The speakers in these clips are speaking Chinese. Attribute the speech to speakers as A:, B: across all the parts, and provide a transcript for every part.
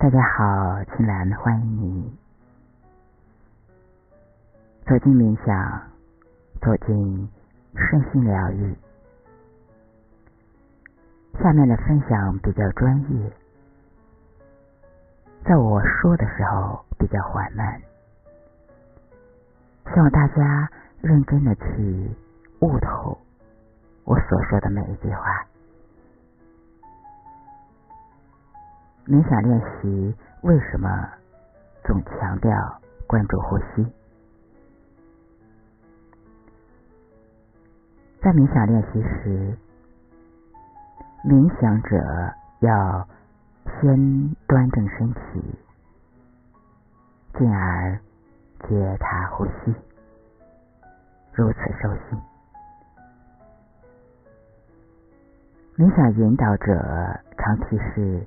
A: 大家好，青兰欢迎你走进冥想，走进身心疗愈。下面的分享比较专业，在我说的时候比较缓慢，希望大家认真的去悟透我所说的每一句话。冥想练习为什么总强调关注呼吸？在冥想练习时，冥想者要先端正身体，进而觉察呼吸，如此收心。冥想引导者常提示。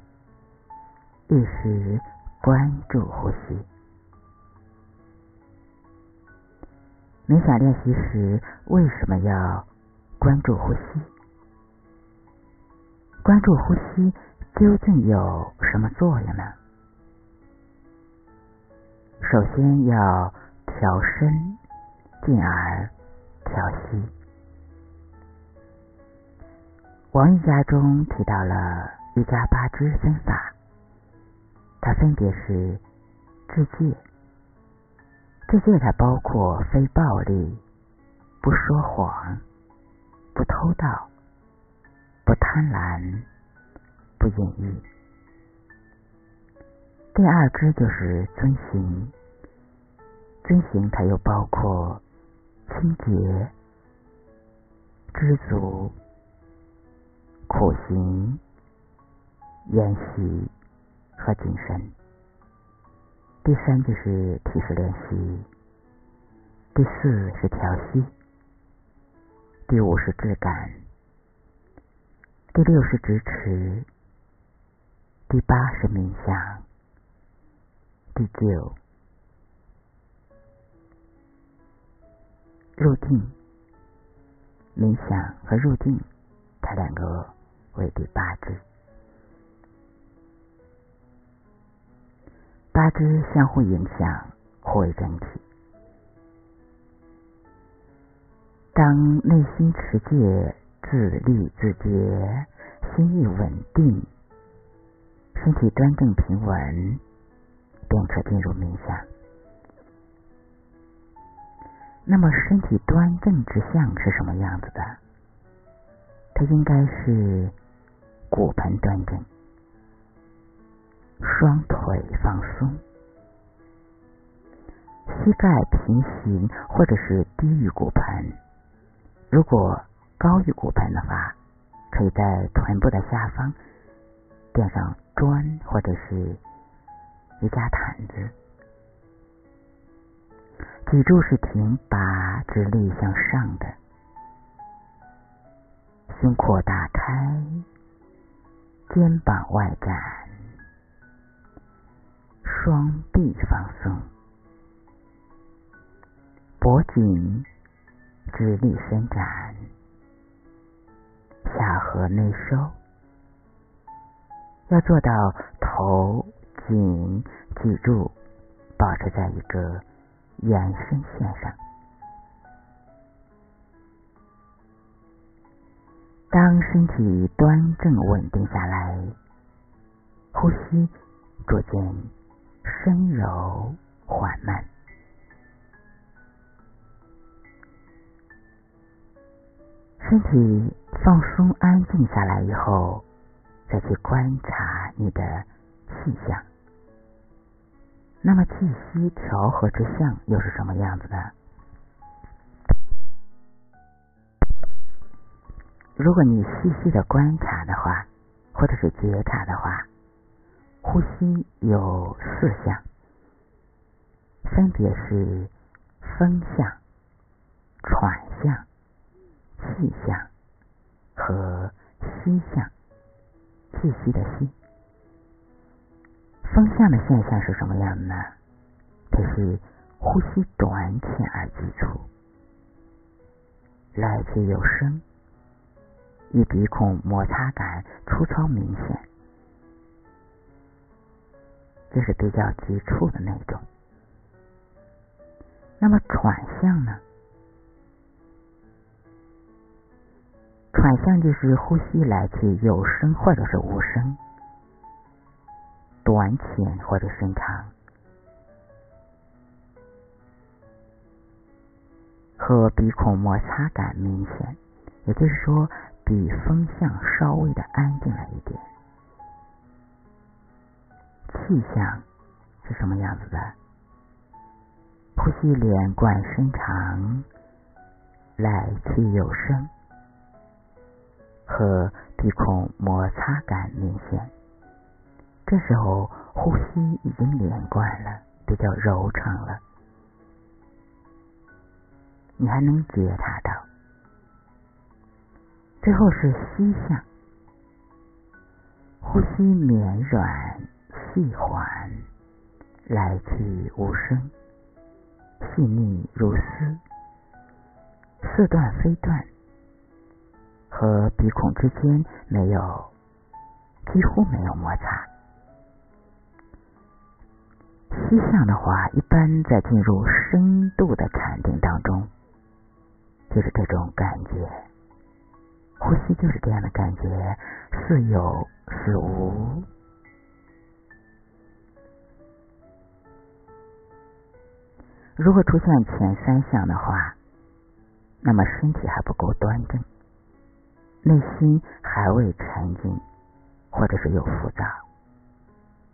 A: 意识关注呼吸。冥想练习时为什么要关注呼吸？关注呼吸究竟有什么作用呢？首先要调身，进而调息。王瑜伽中提到了瑜伽八支分法。它分别是自戒，自戒它包括非暴力、不说谎、不偷盗、不贪婪、不隐喻。第二支就是遵行，遵行它又包括清洁、知足、苦行、演习。和谨慎。第三就是体式练习，第四是调息，第五是质感，第六是支持，第八是冥想，第九入定。冥想和入定，它两个为第八支。八支相互影响，互为整体。当内心持戒、自律自觉，心意稳定，身体端正平稳，便可进入冥想。那么，身体端正之相是什么样子的？它应该是骨盆端正。双腿放松，膝盖平行或者是低于骨盆。如果高于骨盆的话，可以在臀部的下方垫上砖或者是瑜伽毯子。脊柱是挺拔直立向上的，胸廓打开，肩膀外展。双臂放松，脖颈直立伸展，下颌内收，要做到头颈脊柱保持在一个延伸线上。当身体端正稳定下来，呼吸逐渐。深柔缓慢，身体放松安静下来以后，再去观察你的气象。那么气息调和之象又是什么样子的？如果你细细的观察的话，或者是觉察的话。呼吸有四项，分别是风象、喘象、气象和息象。气息的息。风象的现象是什么样的呢？它是呼吸短浅而急促，来去有声，与鼻孔摩擦感粗糙明显。这是比较急促的那种。那么喘相呢？喘相就是呼吸来去有声或者是无声，短浅或者深长，和鼻孔摩擦感明显，也就是说比风向稍微的安静了一点。气象是什么样子的？呼吸连贯深长，来去有声。和鼻孔摩擦感明显，这时候呼吸已经连贯了，比较柔畅了，你还能觉察到。最后是吸相，呼吸绵软细缓，来去无声，细腻如丝，似断非断。和鼻孔之间没有，几乎没有摩擦。吸相的话，一般在进入深度的禅定当中，就是这种感觉。呼吸就是这样的感觉，似有似无。如果出现前三项的话，那么身体还不够端正。内心还未沉静，或者是有浮躁，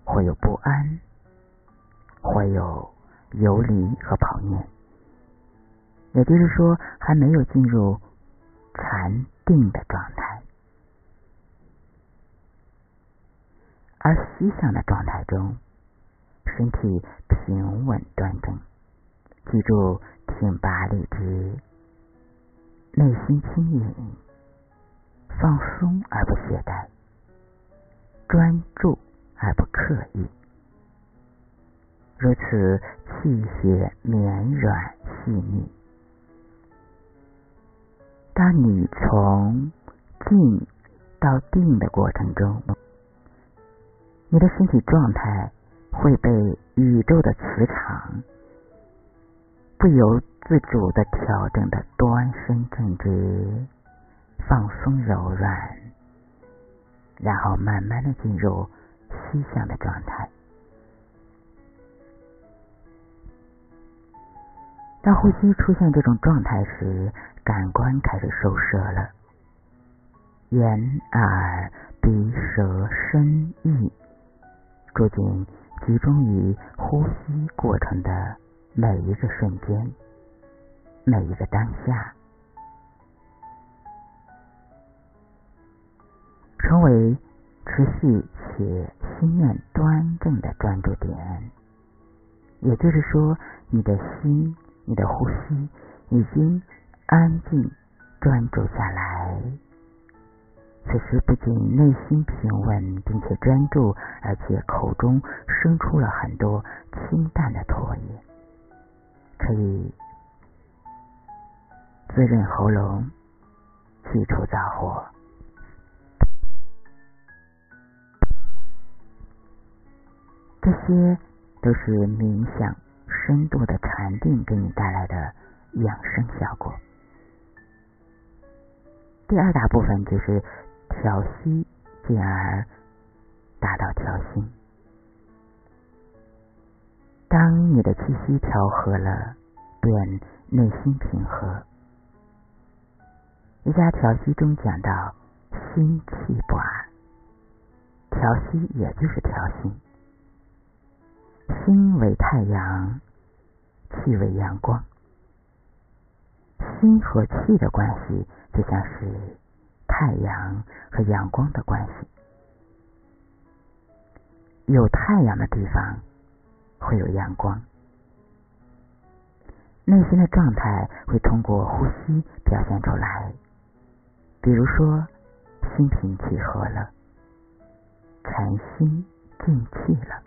A: 会有不安，会有游离和跑念，也就是说还没有进入禅定的状态。而思想的状态中，身体平稳端正，记住挺拔理直，内心轻盈。放松而不懈怠，专注而不刻意，如此气血绵软细腻。当你从静到定的过程中，你的身体状态会被宇宙的磁场不由自主的调整的端身正直。放松柔软，然后慢慢的进入吸向的状态。当呼吸出现这种状态时，感官开始收摄了，眼、耳、鼻、舌、身、意，逐渐集中于呼吸过程的每一个瞬间，每一个当下。成为持续且心念端正的专注点，也就是说，你的心、你的呼吸已经安静专注下来。此时不仅内心平稳并且专注，而且口中生出了很多清淡的唾液，可以滋润喉咙，去除燥火。这些都是冥想深度的禅定给你带来的养生效果。第二大部分就是调息，进而达到调心。当你的气息调和了，便内心平和。瑜伽调息中讲到心气不安，调息也就是调心。心为太阳，气为阳光。心和气的关系，就像是太阳和阳光的关系。有太阳的地方，会有阳光。内心的状态会通过呼吸表现出来。比如说，心平气和了，禅心静气了。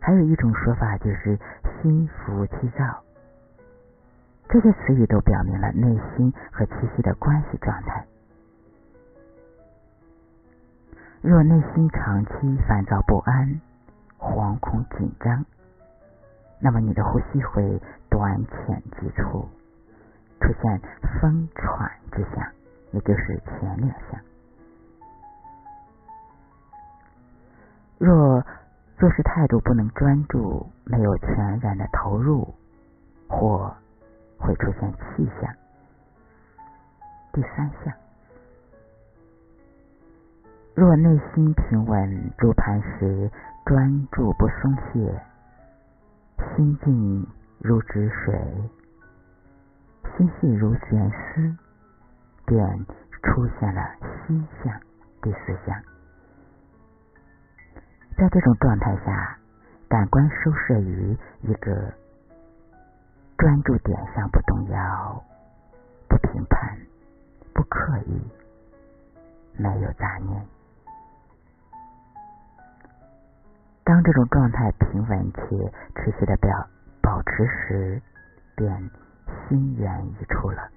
A: 还有一种说法就是心浮气躁，这些词语都表明了内心和气息的关系状态。若内心长期烦躁不安，惶恐紧张，那么你的呼吸会短浅急促，出现风喘之象，也就是前两项。若做事态度不能专注，没有全然的投入，或会出现气象。第三项，若内心平稳，入盘时专注不松懈，心静如止水，心细如悬丝，便出现了西象。第四项。在这种状态下，感官收摄于一个专注点上，不动摇，不评判，不刻意，没有杂念。当这种状态平稳且持续的表保持时，便心源一处了。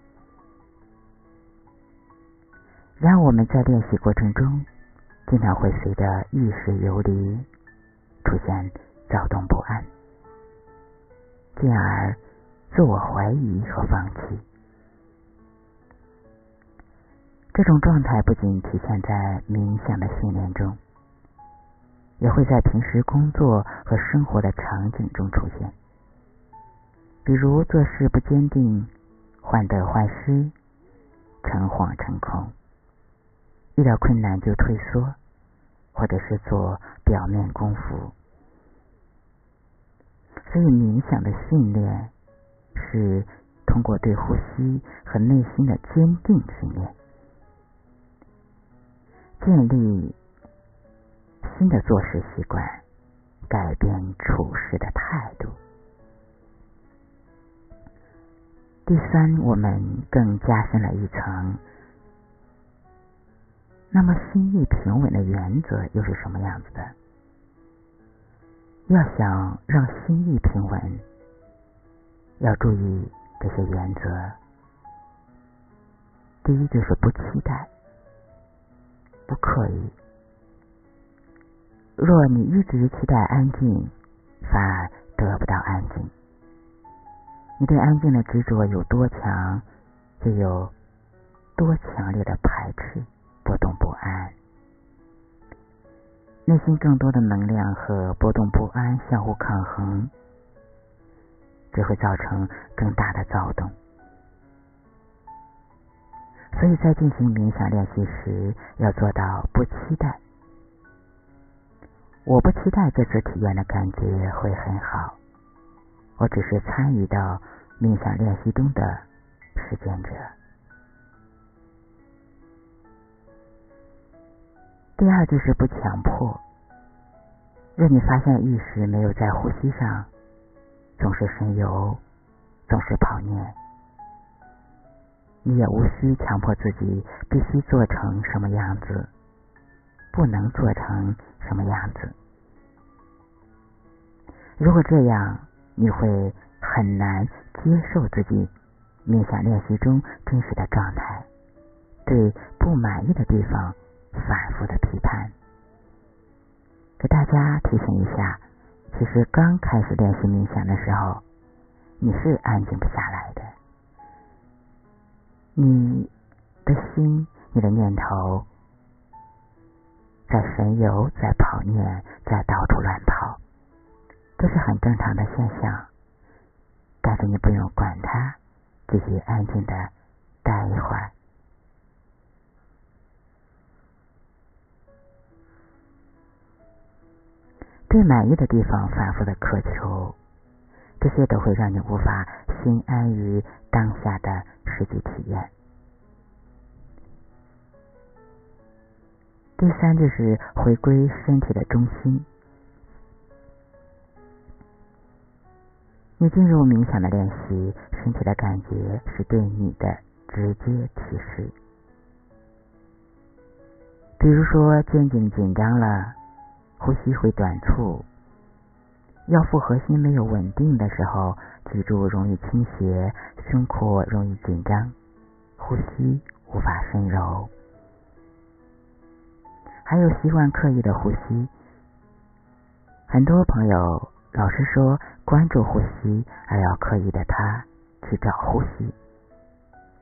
A: 然而我们在练习过程中。经常会随着意识游离，出现躁动不安，进而自我怀疑和放弃。这种状态不仅体现在冥想的训练中，也会在平时工作和生活的场景中出现。比如做事不坚定，患得患失，诚惶诚恐。遇到困难就退缩，或者是做表面功夫。所以冥想的训练是通过对呼吸和内心的坚定训练，建立新的做事习惯，改变处事的态度。第三，我们更加深了一层。那么心意平稳的原则又是什么样子的？要想让心意平稳，要注意这些原则。第一就是不期待，不刻意。若你一直期待安静，反而得不到安静。你对安静的执着有多强，就有多强烈的排斥。波动不安，内心更多的能量和波动不安相互抗衡，只会造成更大的躁动。所以在进行冥想练习时，要做到不期待。我不期待这次体验的感觉会很好，我只是参与到冥想练习中的实践者。第二就是不强迫。若你发现意识没有在呼吸上，总是神游，总是跑念，你也无需强迫自己必须做成什么样子，不能做成什么样子。如果这样，你会很难接受自己冥想练习中真实的状态，对不满意的地方。反复的批判，给大家提醒一下，其实刚开始练习冥想的时候，你是安静不下来的，你的心、你的念头在神游、在跑念、在到处乱跑，这是很正常的现象。但是你不用管它，继续安静的待一会儿。对满意的地方反复的渴求，这些都会让你无法心安于当下的实际体验。第三就是回归身体的中心。你进入冥想的练习，身体的感觉是对你的直接提示。比如说肩颈紧张了。呼吸会短促，腰腹核心没有稳定的时候，脊柱容易倾斜，胸廓容易紧张，呼吸无法深柔。还有习惯刻意的呼吸，很多朋友老是说关注呼吸，而要刻意的他去找呼吸，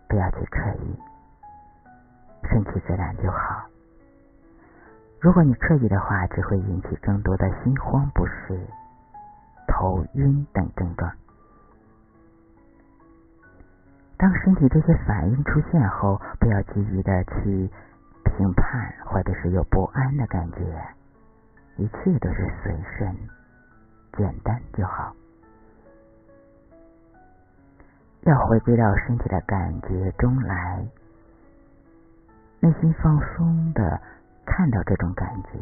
A: 不要去刻意，顺其自然就好。如果你刻意的话，只会引起更多的心慌、不适、头晕等症状。当身体这些反应出现后，不要急于的去评判，或者是有不安的感觉，一切都是随顺，简单就好。要回归到身体的感觉中来，内心放松的看到这种感觉，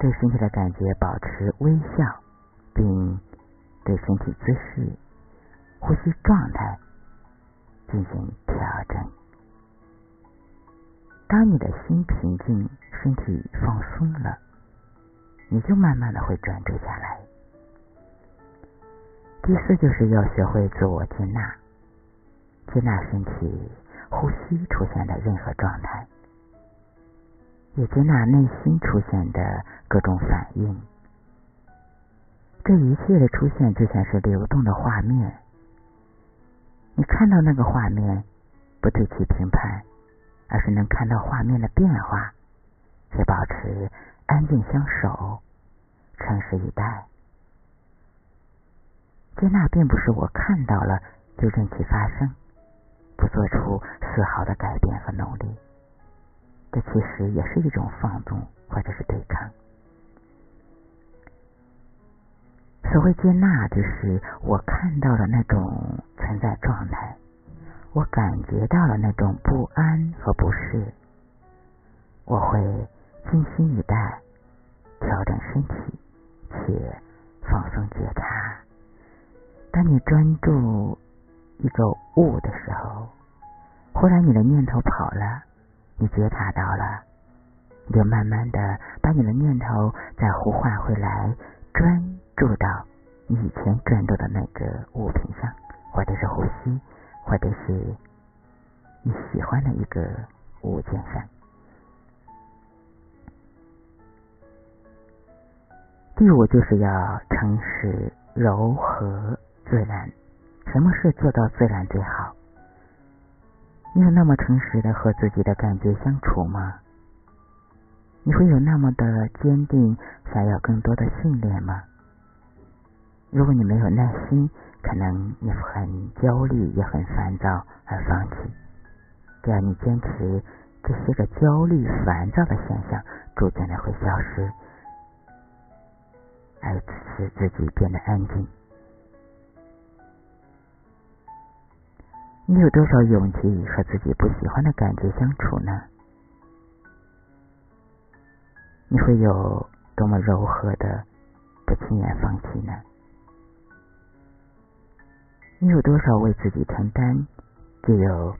A: 对身体的感觉保持微笑，并对身体姿势、呼吸状态。进行调整。当你的心平静，身体放松了，你就慢慢的会专注下来。第四就是要学会自我接纳，接纳身体呼吸出现的任何状态，也接纳内心出现的各种反应。这一切的出现就像是流动的画面。你看到那个画面，不对其评判，而是能看到画面的变化，却保持安静相守，诚实以待。接纳并不是我看到了就任其发生，不做出丝毫的改变和努力，这其实也是一种放纵或者是对抗。所谓接纳，就是我看到了那种存在状态，我感觉到了那种不安和不适，我会静心以待，调整身体，且放松觉察。当你专注一个物的时候，忽然你的念头跑了，你觉察到了，你就慢慢的把你的念头再呼唤回来，专。注到你以前专注的那个物品上，或者是呼吸，或者是你喜欢的一个物件上。第五就是要诚实、柔和、自然。什么事做到自然最好？你有那么诚实的和自己的感觉相处吗？你会有那么的坚定，想要更多的训练吗？如果你没有耐心，可能你很焦虑，也很烦躁而放弃。只要你坚持，这些个焦虑、烦躁的现象逐渐的会消失，而使自己变得安静。你有多少勇气和自己不喜欢的感觉相处呢？你会有多么柔和的不轻言放弃呢？你有多少为自己承担，就有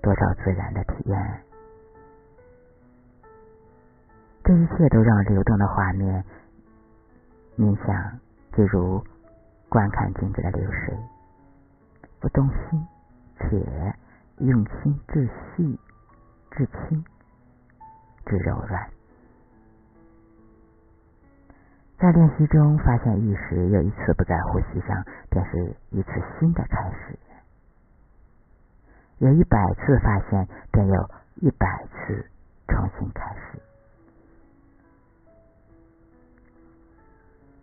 A: 多少自然的体验。这一切都让流动的画面冥想，就如观看静止的流水，不动心，且用心至细、至轻、至柔软。在练习中发现意识有一次不在呼吸上，便是一次新的开始；有一百次发现，便有一百次重新开始。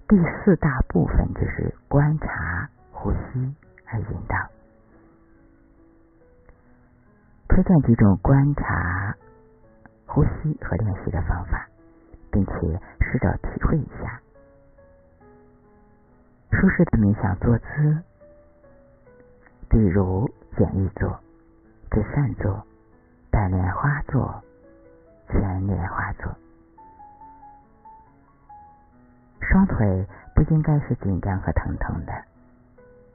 A: 第四大部分就是观察呼吸而引导，推荐几种观察呼吸和练习的方法，并且试着体会一下。舒适的冥想坐姿，比如简易坐、直扇坐、半莲花坐、全莲花坐。双腿不应该是紧张和疼痛的，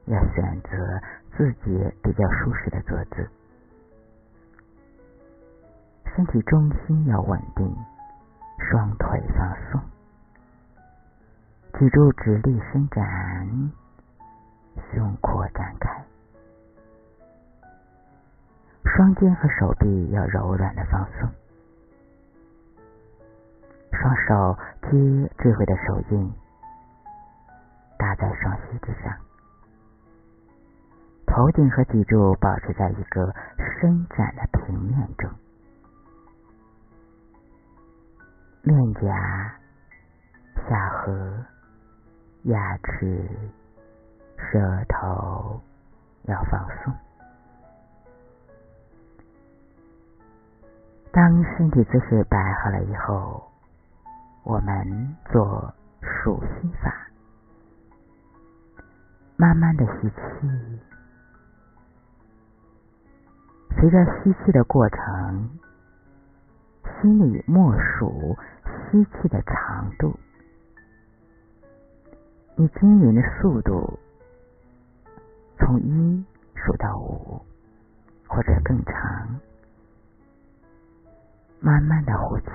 A: 要选择自己比较舒适的坐姿。身体重心要稳定，双腿放松。脊柱直立伸展，胸廓展开，双肩和手臂要柔软的放松，双手接智慧的手印搭在双膝之上，头顶和脊柱保持在一个伸展的平面中，面颊、下颌、牙齿、舌头要放松。当身体姿势摆好了以后，我们做数息法，慢慢的吸气，随着吸气的过程，心里默数吸气的长度，以均匀的速度，从一数到五，或者更长。慢慢的呼气，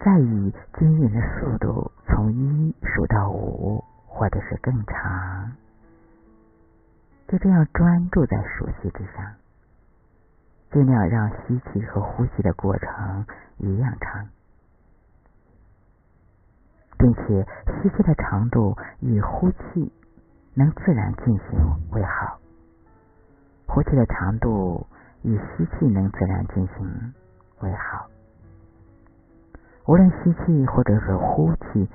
A: 再以均匀的速度从一数到五，或者是更长，就这样专注在数息之上，尽量让吸气和呼吸的过程一样长，并且吸气的长度与呼气能自然进行为好，呼气的长度。以吸气能自然进行为好，无论吸气或者是呼气，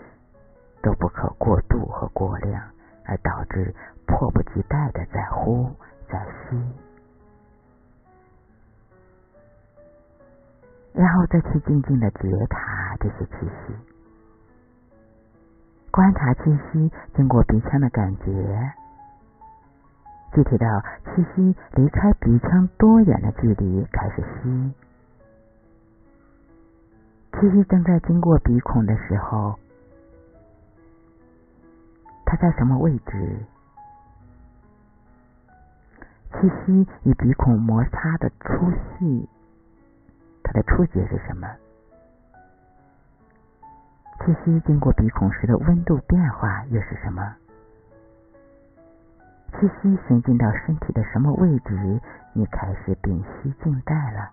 A: 都不可过度和过量，而导致迫不及待的在呼在吸，然后再去静静的觉察这些气息，观察气息经过鼻腔的感觉。具体到气息离开鼻腔多远的距离开始吸，气息正在经过鼻孔的时候，它在什么位置？气息与鼻孔摩擦的粗细，它的触觉是什么？气息经过鼻孔时的温度变化又是什么？气息行进到身体的什么位置，你开始屏息静待了。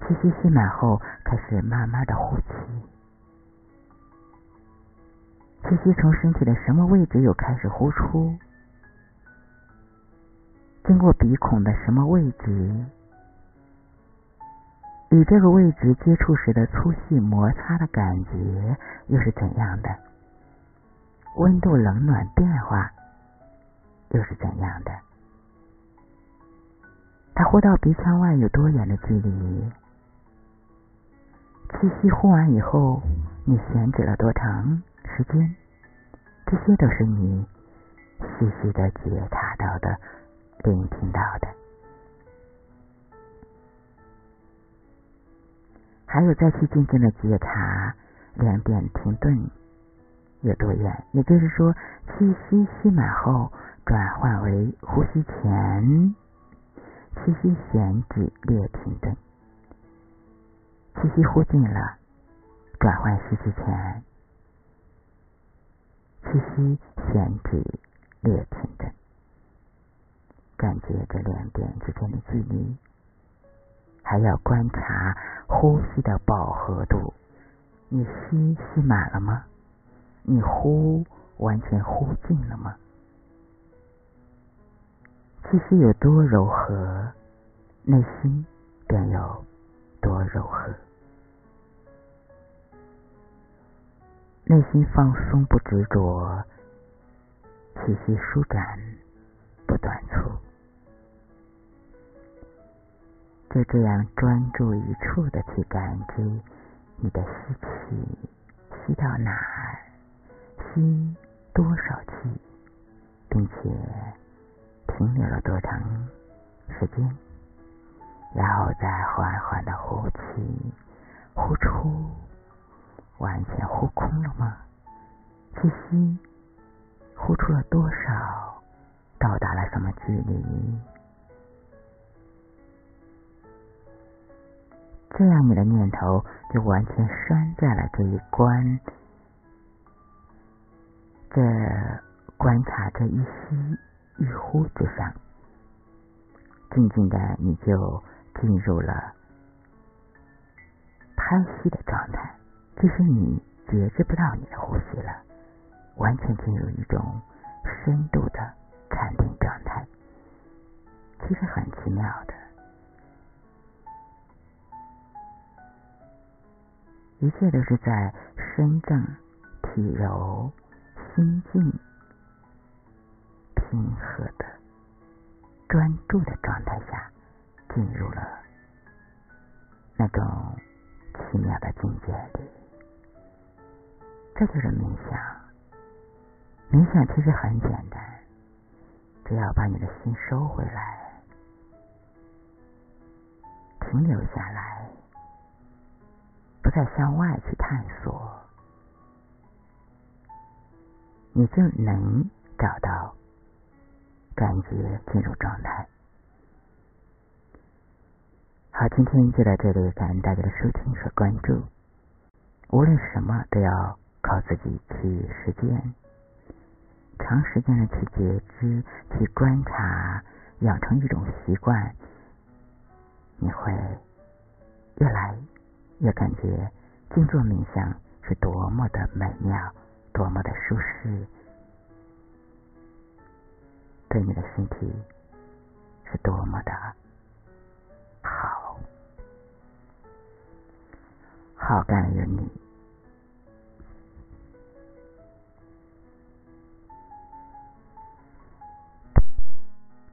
A: 气息吸满后，开始慢慢的呼气。气息从身体的什么位置又开始呼出？经过鼻孔的什么位置？与这个位置接触时的粗细摩擦的感觉又是怎样的？温度冷暖变化又是怎样的？它呼到鼻腔外有多远的距离？气息呼完以后，你闲置了多长时间？这些都是你细细的觉察到的、聆听到的。还有再去静静的觉察两点停顿。有多远？也就是说，气息吸满后，转换为呼吸前，气息闲止略停顿；气息呼进了，转换吸气前，气息闲止略停顿。感觉这两点之间的距离，还要观察呼吸的饱和度。你吸吸满了吗？你呼完全呼尽了吗？气息有多柔和，内心便有多柔和。内心放松不执着，气息舒展就这样专注一处的去感知你的吸气，吸到哪儿？吸多少气，并且停留了多长时间，然后再缓缓的呼气，呼出，完全呼空了吗？气息呼出了多少？到达了什么距离？这样你的念头就完全拴在了这一关。这观察这一吸一呼之上，静静的你就进入了拍息的状态，就是你觉知不到你的呼吸了，完全进入一种深度的禅定状态，其实很奇妙的。一切都是在身正、体柔、心静、平和的专注的状态下进入了那种。奇妙的境界里，这就是冥想。冥想其实很简单，只要把你的心收回来，停留下来，不再向外去探索，你就能找到感觉进入状态。好，今天就到这里，感恩大家的收听和关注。无论什么都要靠自己去实践，长时间的去觉知、去观察，养成一种习惯，你会越来越感觉静坐冥想是多么的美妙，多么的舒适，对你的身体是多么的。好，好感人你。